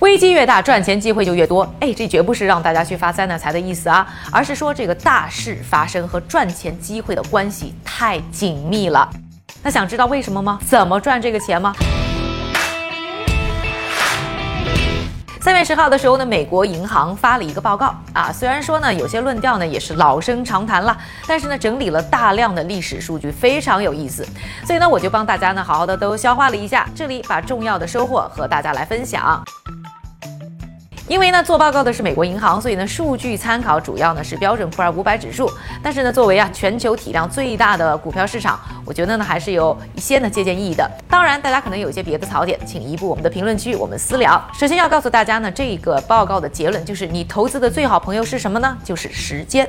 危机越大，赚钱机会就越多。哎，这绝不是让大家去发灾难财的意思啊，而是说这个大事发生和赚钱机会的关系太紧密了。那想知道为什么吗？怎么赚这个钱吗？三月十号的时候呢，美国银行发了一个报告啊，虽然说呢有些论调呢也是老生常谈了，但是呢整理了大量的历史数据，非常有意思。所以呢我就帮大家呢好好的都消化了一下，这里把重要的收获和大家来分享。因为呢，做报告的是美国银行，所以呢，数据参考主要呢是标准普尔五百指数。但是呢，作为啊全球体量最大的股票市场，我觉得呢还是有一些呢借鉴意义的。当然，大家可能有一些别的槽点，请移步我们的评论区，我们私聊。首先要告诉大家呢，这个报告的结论就是，你投资的最好朋友是什么呢？就是时间。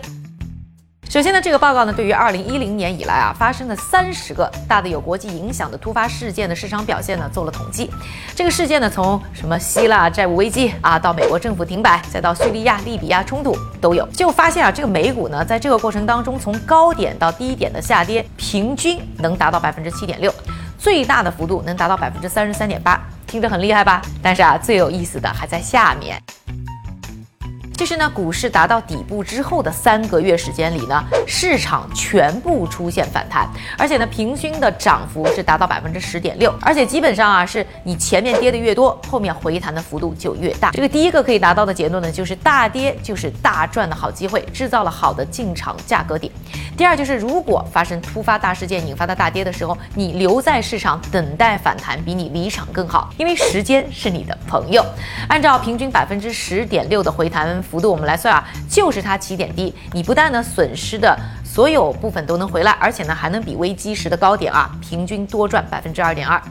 首先呢，这个报告呢，对于二零一零年以来啊发生的三十个大的有国际影响的突发事件的市场表现呢做了统计。这个事件呢，从什么希腊债务危机啊，到美国政府停摆，再到叙利亚、利比亚冲突都有，就发现啊，这个美股呢，在这个过程当中，从高点到低点的下跌，平均能达到百分之七点六，最大的幅度能达到百分之三十三点八，听着很厉害吧？但是啊，最有意思的还在下面。其实呢，股市达到底部之后的三个月时间里呢，市场全部出现反弹，而且呢，平均的涨幅是达到百分之十点六，而且基本上啊，是你前面跌的越多，后面回弹的幅度就越大。这个第一个可以达到的结论呢，就是大跌就是大赚的好机会，制造了好的进场价格点。第二就是，如果发生突发大事件引发的大跌的时候，你留在市场等待反弹，比你离场更好，因为时间是你的朋友。按照平均百分之十点六的回弹。幅度我们来算啊，就是它起点低，你不但呢损失的所有部分都能回来，而且呢还能比危机时的高点啊平均多赚百分之二点二。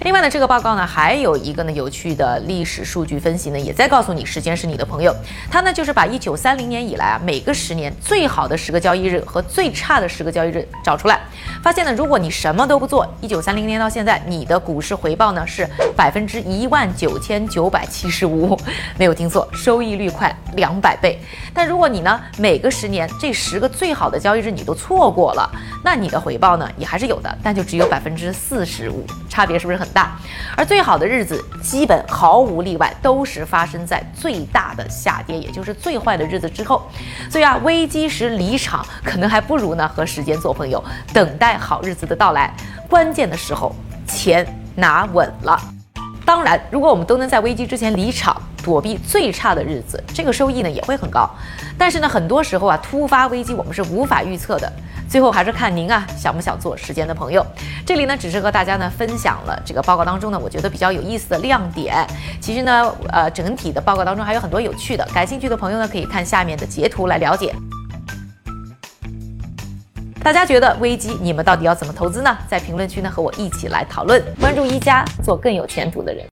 另外呢，这个报告呢还有一个呢有趣的历史数据分析呢，也在告诉你时间是你的朋友。它呢就是把一九三零年以来啊每个十年最好的十个交易日和最差的十个交易日找出来，发现呢如果你什么都不做，一九三零年到现在你的股市回报呢是百分之一万九千九百七十五，没有听错，收益率快两百倍。但如果你呢每个十年这十个最好的交易日你都错过了，那你的回报呢也还是有的，但就只有百分之四十五，差别是不是很？很大，而最好的日子基本毫无例外都是发生在最大的下跌，也就是最坏的日子之后。所以啊，危机时离场可能还不如呢和时间做朋友，等待好日子的到来。关键的时候，钱拿稳了。当然，如果我们都能在危机之前离场，躲避最差的日子，这个收益呢也会很高。但是呢，很多时候啊，突发危机我们是无法预测的。最后还是看您啊，想不想做时间的朋友？这里呢，只是和大家呢分享了这个报告当中呢，我觉得比较有意思的亮点。其实呢，呃，整体的报告当中还有很多有趣的，感兴趣的朋友呢，可以看下面的截图来了解。大家觉得危机，你们到底要怎么投资呢？在评论区呢和我一起来讨论。关注一加，做更有前途的人。